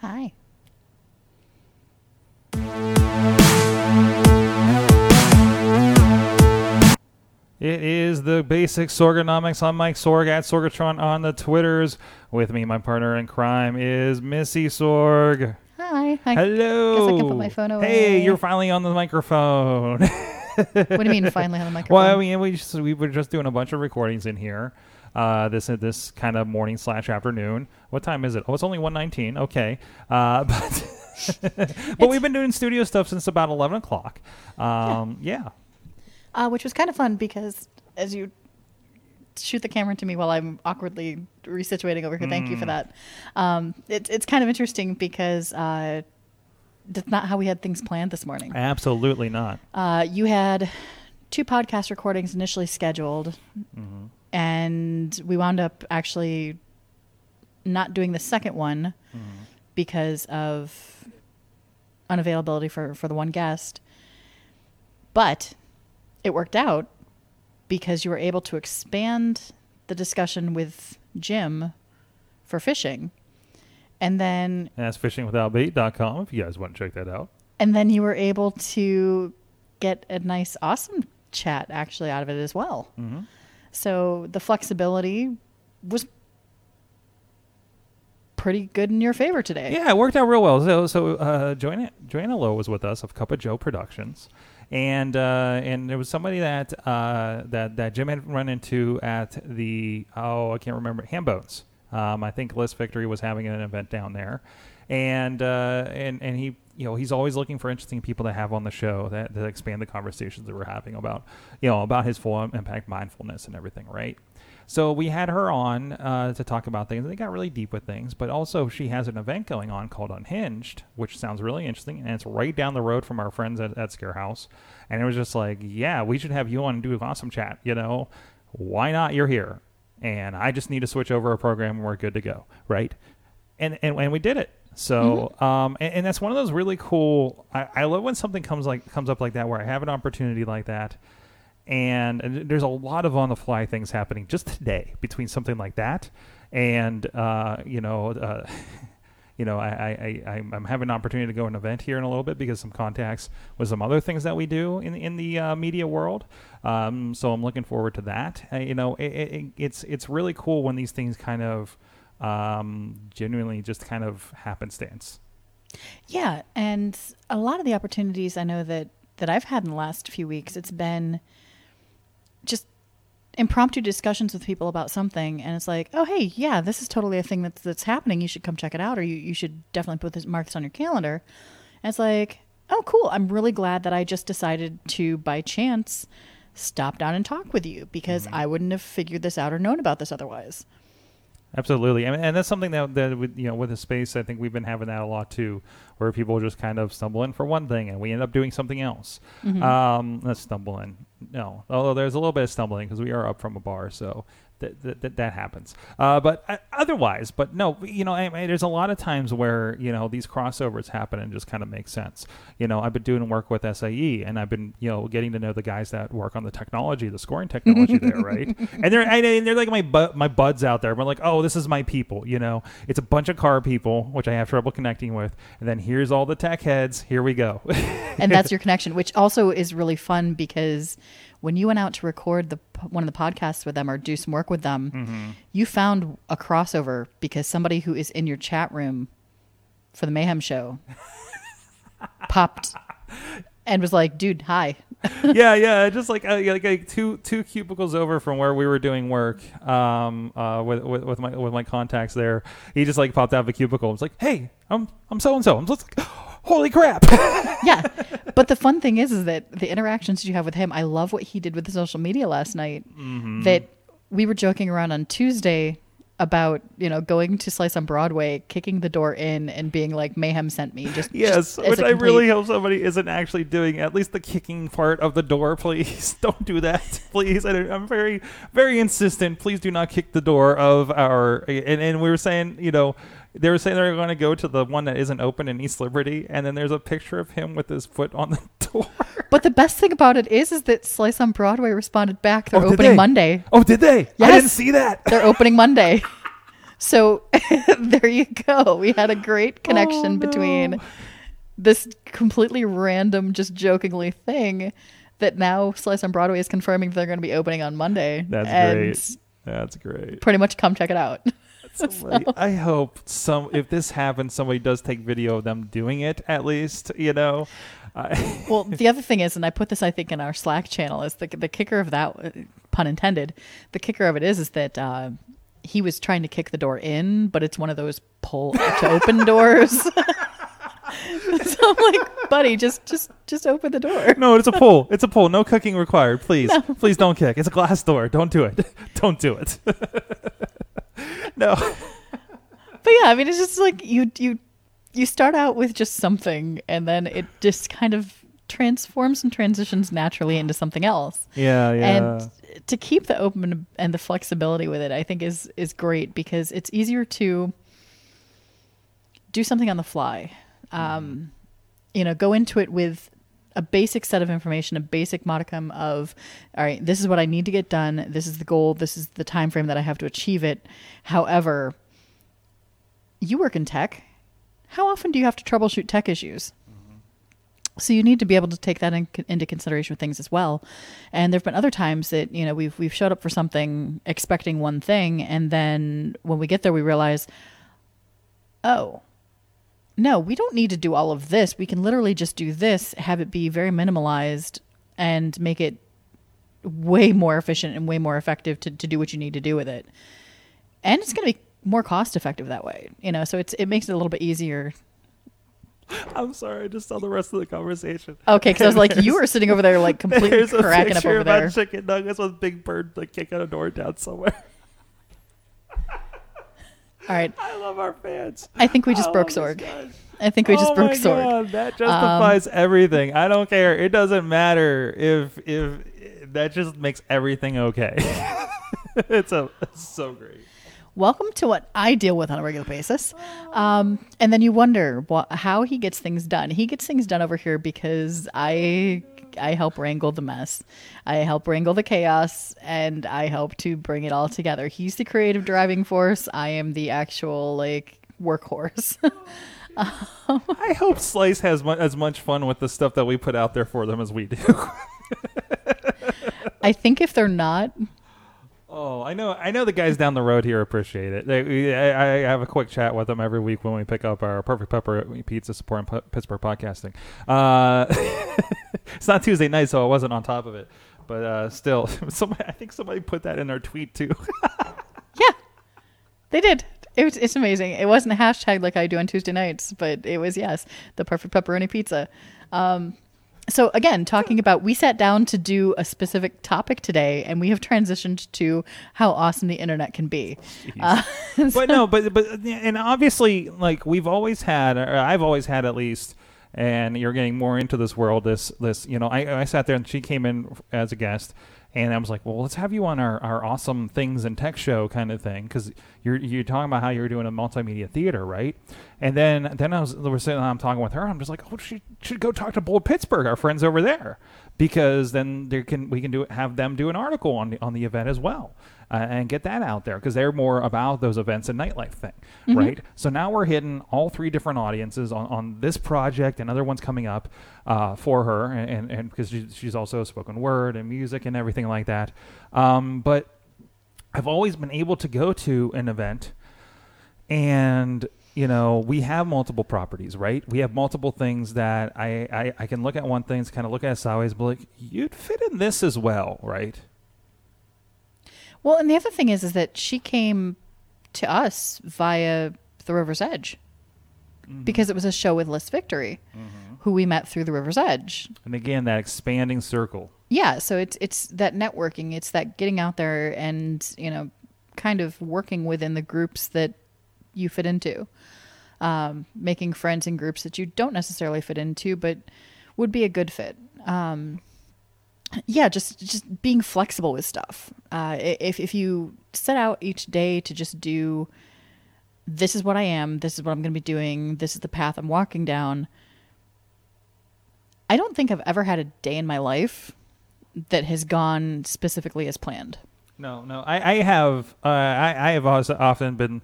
Hi. It is the basic Sorgonomics. I'm Mike Sorg at Sorgatron on the Twitters. With me, my partner in crime is Missy Sorg. Hi. I Hello. guess I can put my phone Hey, you're finally on the microphone. What do you mean finally on the microphone? well, I mean, we just, we were just doing a bunch of recordings in here. Uh, this this kind of morning slash afternoon. What time is it? Oh, it's only one nineteen. Okay, uh, but but we've been doing studio stuff since about eleven o'clock. Um, yeah. uh, which was kind of fun because as you shoot the camera into me while I'm awkwardly resituating over here, thank you for Mm. that. Um, it, it's kind of interesting because uh, that's not how we had things planned this morning. absolutely not. Uh, you had two podcast recordings initially scheduled, Mm-hmm. And we wound up actually not doing the second one Mm-hmm. because of unavailability for, for the one guest. But it worked out because you were able to expand the discussion with Jim for fishing. And then And that's fishingwithoutbait.com if you guys want to check that out. and then you were able to get a nice awesome chat actually out of it as well. Mm-hmm. So the flexibility was pretty good in your favor today. Yeah, it worked out real well. So, so uh, Joanna, Joanna Lowe was with us of Cup of Joe Productions, and uh, and there was somebody that uh, that that Jim had run into at the oh I can't remember Hambones. Um, I think Liz Victory was having an event down there, and uh, and and he you know he's always looking for interesting people to have on the show that, that expand the conversations that we're having about you know about his full impact mindfulness and everything, right? So we had her on uh, to talk about things. They got really deep with things, but also she has an event going on called Unhinged, which sounds really interesting, and it's right down the road from our friends at, at Scare House. And it was just like, yeah, we should have you on and do an awesome chat. You know, why not? You're here, and I just need to switch over a program, and we're good to go, right? And and, and we did it. So, um, and, and that's one of those really cool. I, I love when something comes like comes up like that, where I have an opportunity like that. And, and there's a lot of on the fly things happening just today between something like that and uh, you know uh, you know I, I, I I'm having an opportunity to go to an event here in a little bit because some contacts with some other things that we do in in the uh, media world. Um, so I'm looking forward to that. Uh, you know it, it, it's it's really cool when these things kind of um, genuinely just kind of happenstance Yeah, and a lot of the opportunities I know that that I've had in the last few weeks, it's been just impromptu discussions with people about something, and it's like, oh hey, yeah, this is totally a thing that's that's happening. You should come check it out, or you you should definitely put this mark this on your calendar. And it's like, oh cool, I'm really glad that I just decided to by chance stop down and talk with you because I wouldn't have figured this out or known about this otherwise. Absolutely, and, and that's something that that with, you know with the space, I think we've been having that a lot too, where people just kind of stumble in for one thing and we end up doing something else. Um, not stumbling, no. Although there's a little bit of stumbling because we are up from a bar, so that that, that, that happens. Uh, but uh, otherwise, but no, you know, I, I- there's a lot of times where you know these crossovers happen and just kind of make sense. You know, I've been doing work with SAE, and I've been you know getting to know the guys that work on the technology, the scoring technology there, right? And they're and they're like my bu- my buds out there. We're like, oh, this is my people. You know, it's a bunch of car people, which I have trouble connecting with, and then here's all the tech heads. Here we go. and that's your connection, which also is really fun because when you went out to record the one of the podcasts with them or do some work with them, Mm-hmm. you found a crossover because somebody who is in your chat room for the Mayhem show popped and was like, "Dude, hi." yeah, yeah, just like uh, like, like two two cubicles over from where we were doing work um, uh, with, with with my with my contacts there. He just like popped out of a cubicle. It's like, hey, I'm I'm so and so. I'm just like, holy crap. yeah. But the fun thing is, is that the interactions you have with him, I love what he did with the social media last night. Mm-hmm. That we were joking around on Tuesday about, you know, going to Slice on Broadway, kicking the door in and being like, Mayhem sent me. Just yes, just which I really hope somebody isn't actually doing at least the kicking part of the door. Please don't do that, please. I i'm very very insistent. Please do not kick the door of our. And, and we were saying, you know. They were saying they were going to go to the one that isn't open in East Liberty, and then there's a picture of him with his foot on the door. But the best thing about it is, is that Slice on Broadway responded back. They're Oh, opening they? Monday. Oh, did they? I didn't see that. They're opening Monday. So there you go. We had a great connection Oh, no. between this completely random, just jokingly thing that now Slice on Broadway is confirming they're going to be opening on Monday. That's great. That's great. Pretty much come check it out. Somebody, I hope some if this happens, somebody does take video of them doing it at least. You know, I, well, the other thing is, and I put this, I think, in our Slack channel, is the the kicker of that, uh, pun intended. The kicker of it is, is that uh, he was trying to kick the door in, but it's one of those pull to open doors. so I'm like, buddy, just just just open the door. no, it's a pull. It's a pull. No cooking required. Please, please don't kick. It's a glass door. Don't do it. Don't do it. no. But yeah, I mean, it's just like you you you start out with just something, and then it just kind of transforms and transitions naturally into something else. Yeah, yeah. and to keep the open and the flexibility with it i think is is great because it's easier to do something on the fly um, you know go into it with a basic set of information a basic modicum of all right this is what i need to get done. This is the goal. This is the time frame that i have to achieve it. However you work in tech. How often do you have to troubleshoot tech issues? Mm-hmm. So you need to be able to take that in, into consideration with things as well. And there've been other times that you know we've we've showed up for something expecting one thing, and then when we get there, we realize, oh, no, we don't need to do all of this. We can literally just do this, have it be very minimalized, and make it way more efficient and way more effective to, to do what you need to do with it. And it's going to be more cost effective that way, you know. So it's it makes it a little bit easier I'm sorry. I just saw the rest of the conversation. Okay, because I was like, you were sitting over there, like completely cracking up picture over there. chicken nuggets with Big Bird like kicking a door down somewhere. All right, I love our fans. I think we just I broke Sorg. I think we just oh broke Sorg. Um, God, that justifies everything. I don't care. It doesn't matter if if that just makes everything okay. it's a it's so great. Welcome to what I deal with on a regular basis. Um, and then you wonder what, how he gets things done. He gets things done over here because I I help wrangle the mess. I help wrangle the chaos and I help to bring it all together. He's the creative driving force. I am the actual like workhorse. Um, I hope Slice has mu- as much fun with the stuff that we put out there for them as we do. I think if they're not, Oh, I know. I know the guys down the road here appreciate it. They, I, I have a quick chat with them every week when we pick up our perfect pepper pizza supporting P- Pittsburgh podcasting. Uh, it's not Tuesday night, so I wasn't on top of it. But uh, still, somebody, I think somebody put that in their tweet too. yeah, they did. It was, it's amazing. It wasn't a hashtag like I do on Tuesday nights, but it was yes, the perfect pepperoni pizza. Um, so again, talking about we sat down to do a specific topic today, and we have transitioned to how awesome the internet can be. Uh, but no, but but and obviously, like we've always had, or I've always had at least, and you're getting more into this world. This this you know, I I sat there and she came in as a guest, and I was like, well, let's have you on our, our awesome things and tech show kind of thing because you're you're talking about how you're doing a multimedia theater, right? And then then I was we're sitting, I'm talking with her. I'm just like, oh, she should go talk to Bold Pittsburgh, our friends over there, because then there can we can do have them do an article on the on the event as well. Uh, and get that out there because they're more about those events and nightlife thing, right? So now we're hitting all three different audiences on, on this project and other ones coming up uh, for her, and and because she, she's also spoken word and music and everything like that. Um, but I've always been able to go to an event and you know we have multiple properties right? We have multiple things that i i, I can look at one thing kind of look at sideways but like you'd fit in this as well right? Well, and the other thing is, is that she came to us via the River's Edge mm-hmm. because it was a show with Liz Victory, mm-hmm. who we met through the River's Edge. and again that expanding circle. Yeah so it's it's that networking it's that getting out there and you know kind of working within the groups that you fit into. Um, making friends in groups that you don't necessarily fit into but would be a good fit. Um, yeah just just being flexible with stuff. Uh, if, if you set out each day to just do this is what i am this is what i'm going to be doing this is the path i'm walking down i don't think i've ever had a day in my life that has gone specifically as planned. no no i i have uh, i i have also often been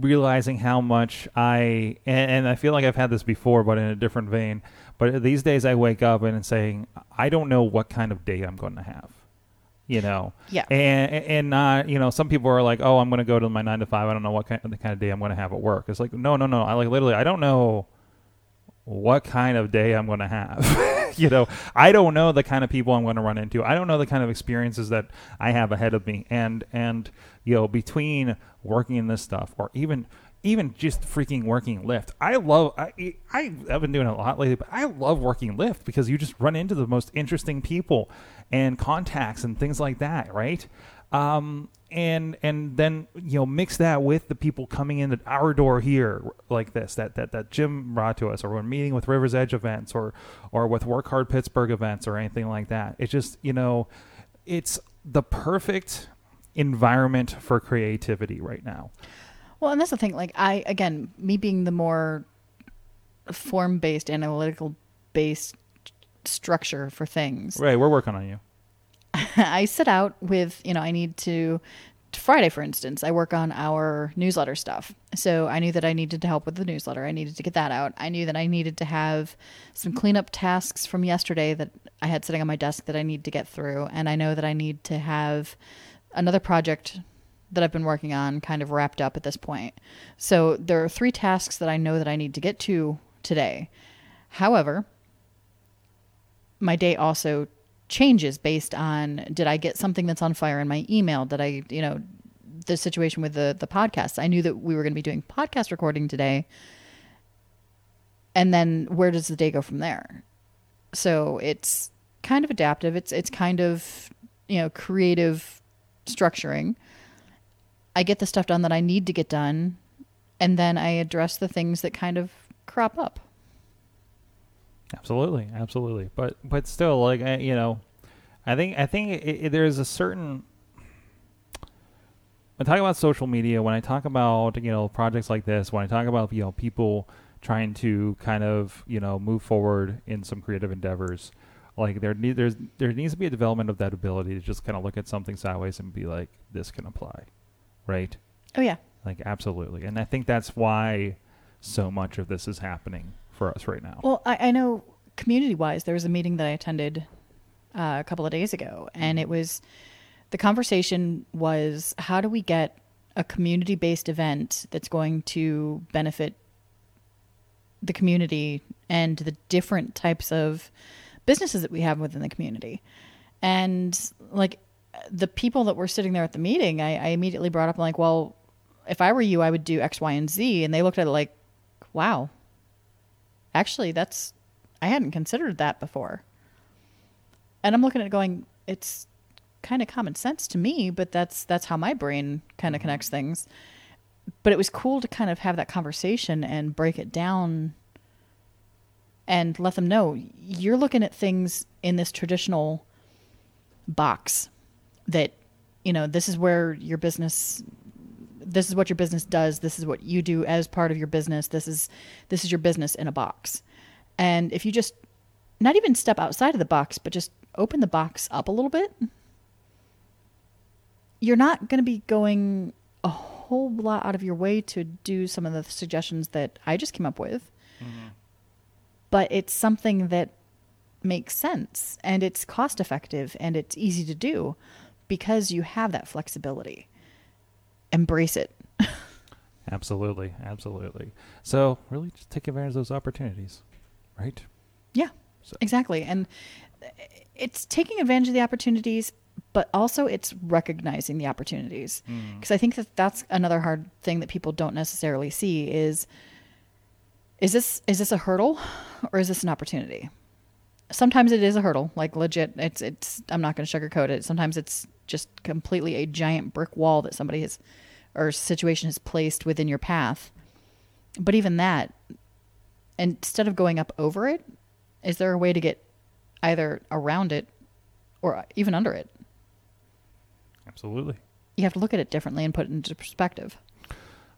realizing how much I and, and I feel like I've had this before, but in a different vein. But these days, I wake up and saying, I don't know what kind of day I'm going to have. You know, Yeah. and and not you know some people are like, oh, I'm going to go to my nine to five. I don't know what kind the kind of day I'm going to have at work. It's like, no, no, no. I like literally, I don't know what kind of day I'm going to have. you know, I don't know the kind of people I'm going to run into. I don't know the kind of experiences that I have ahead of me. And and you know, between working in this stuff or even even just freaking working Lyft. I love I I have been doing a lot lately, but I love working Lyft because you just run into the most interesting people and contacts and things like that, right? Um, and and then you know mix that with the people coming in at our door here like this that that that Jim brought to us, or we're meeting with Rivers Edge events, or or with Work Hard Pittsburgh events, or anything like that. It's just you know, it's the perfect environment for creativity right now. Well, and that's the thing. Like I, again, me being the more form-based, analytical-based structure for things, Right, we're working on you. I set out with, you know, I need to. Friday, for instance, I work on our newsletter stuff. So I knew that I needed to help with the newsletter. I needed to get that out. I knew that I needed to have some cleanup tasks from yesterday that I had sitting on my desk that I need to get through. And I know that I need to have another project that I've been working on kind of wrapped up at this point. So there are three tasks that I know that I need to get to today. However, my day also changes based on did I get something that's on fire in my email? Did I, you know, the situation with the the podcast. I knew that we were going to be doing podcast recording today. And then where does the day go from there? So it's kind of adaptive. It's it's kind of, you know, creative structuring. I get the stuff done that I need to get done and then I address the things that kind of crop up. Absolutely, absolutely. But but still, like you know, I think I think it, it, there's a certain. When I talk about social media, when I talk about you know projects like this, when I talk about you know people trying to kind of you know move forward in some creative endeavors, like there there's there needs to be a development of that ability to just kind of look at something sideways and be like, this can apply, right? Oh yeah. Like absolutely, and I think that's why so much of this is happening for us right now. Well, I, I know community wise, there was a meeting that I attended uh, a couple of days ago, and it was the conversation was how do we get a community based event that's going to benefit the community and the different types of businesses that we have within the community. And like the people that were sitting there at the meeting, I, I immediately brought up like, well, if I were you, I would do X, Y, and Z. And they looked at it like, wow, actually, that's, I hadn't considered that before. And I'm looking at it going, it's kind of common sense to me, but that's, that's how my brain kind of mm-hmm. connects things. But it was cool to kind of have that conversation and break it down and let them know you're looking at things in this traditional box that you know this is where your business this is what your business does. This is what you do as part of your business. This is this is your business in a box. And if you just not even step outside of the box but just open the box up a little bit you're not going to be going a whole lot out of your way to do some of the suggestions that I just came up with. Mm-hmm. But it's something that makes sense and it's cost effective and it's easy to do because you have that flexibility. Embrace it. Absolutely, absolutely. So really, just take advantage of those opportunities, right? Yeah, So- exactly. And it's taking advantage of the opportunities, but also it's recognizing the opportunities. Hmm. Because I think that that's another hard thing that people don't necessarily see is is this is this a hurdle or is this an opportunity? Sometimes it is a hurdle, like legit. It's it's. I'm not going to sugarcoat it. Sometimes it's just completely a giant brick wall that somebody has or situation has placed within your path. But even that, instead of going up over it, is there a way to get either around it or even under it? Absolutely. You have to look at it differently and put it into perspective.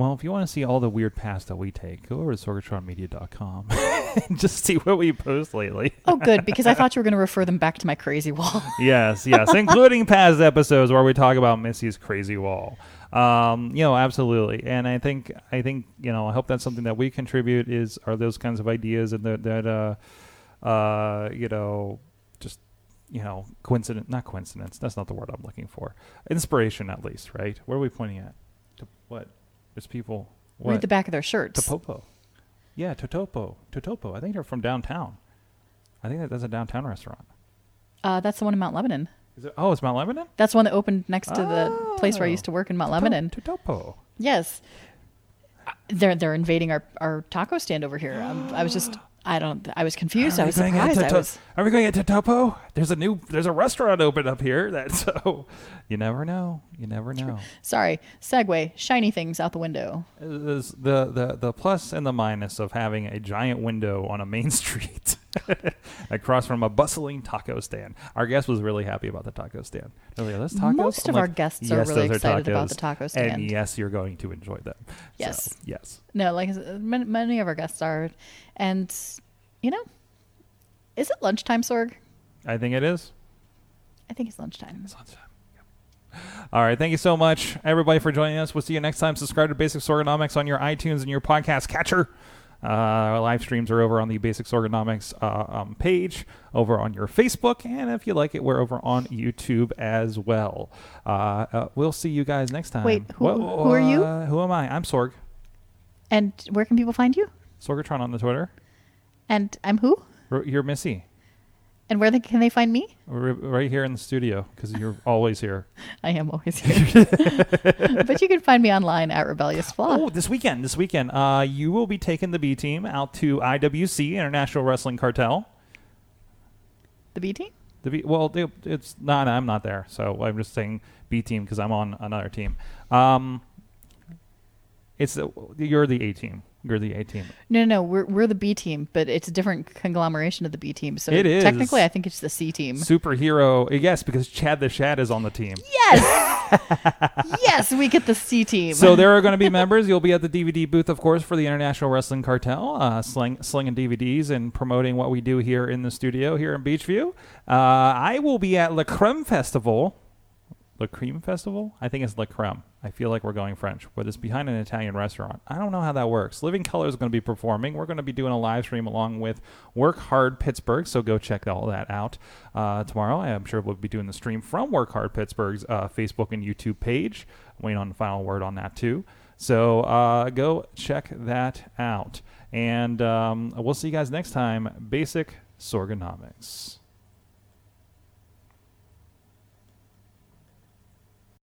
Well, if you want to see all the weird paths that we take, go over to sorgatronmedia.com and just see what we post lately. Oh, good, because I thought you were going to refer them back to my crazy wall. yes, yes, including past episodes where we talk about Missy's crazy wall. Um, you know, absolutely, and I think I think you know I hope that's something that we contribute is are those kinds of ideas and that that uh, uh, you know just you know coincidence not coincidence that's not the word I'm looking for inspiration at least right where are we pointing at to what there's people what Read the back of their shirts. Topopo yeah Totopo Totopo I think they're from downtown I think that that's a downtown restaurant Uh, that's the one in Mount Lebanon. is it oh it's Mount Lebanon That's the one that opened next to the place where I Oh. used to work in Mount Lebanon. Totopo Yes. They're they're invading our, our taco stand over here. Um, I was just I don't I was confused. I was surprised. I was Are we going to Totopo? There's a new there's a restaurant open up here that so you never know. You never know. sorry. Segue. Shiny things out the window. Is the, the the plus and the minus of having a giant window on a main street across from a bustling taco stand. Our guest was really happy about the taco stand. They're like, "Are those tacos?" Most I'm of our like, guests are really excited about the taco stand. And yes, you're going to enjoy them. So, Yes. yes. No, like I said, many, many of our guests are, and you know, is it lunchtime, Sorg? I think it is. I think it's lunchtime. It's lunchtime. All right. Thank you so much, everybody, for joining us. We'll see you next time. Subscribe to Basic Sorgonomics on your iTunes and your podcast catcher. Uh, our live streams are over on the Basic Sorgonomics uh, um, page, over on your Facebook, and if you like it, we're over on YouTube as well. Uh, uh, we'll see you guys next time. Wait, who- who are you? Uh, who am I? I'm Sorg. And where can people find you? Sorgatron on the Twitter. And I'm who? R- You're Missy. And where they, can they find me? Right here in the studio because you're always here. I am always here. but you can find me online at Rebellious Flaw. Oh, this weekend, this weekend, uh, you will be taking the B team out to IWC International Wrestling Cartel. The B team? The B, well, they- it's not. I'm not there, so I'm just saying B team because I'm on another team. Um, it's the, you're the A team. You're the A team. No, no, no. We're we're the B team, but it's a different conglomeration of the B team. So It is. technically, I think it's the C team. Superhero, yes, because Chad the Shad is on the team. Yes, yes, we get the C team. So there are going to be members. You'll be at the DVD booth, of course, for the International Wrestling Cartel, uh, sling, slinging DVDs and promoting what we do here in the studio here in Beechview. Uh, I will be at La Creme Festival. La Creme Festival? I think it's La Creme. I feel like we're going French, but it's behind an Italian restaurant. I don't know how that works. Living Color is going to be performing. We're going to be doing a live stream along with Work Hard Pittsburgh, so go check all that out uh, tomorrow. I'm sure we'll be doing the stream from Work Hard Pittsburgh's uh, Facebook and YouTube page. Waiting on the final word on that too. So uh, go check that out. And um, we'll see you guys next time. Basic Sorgonomics.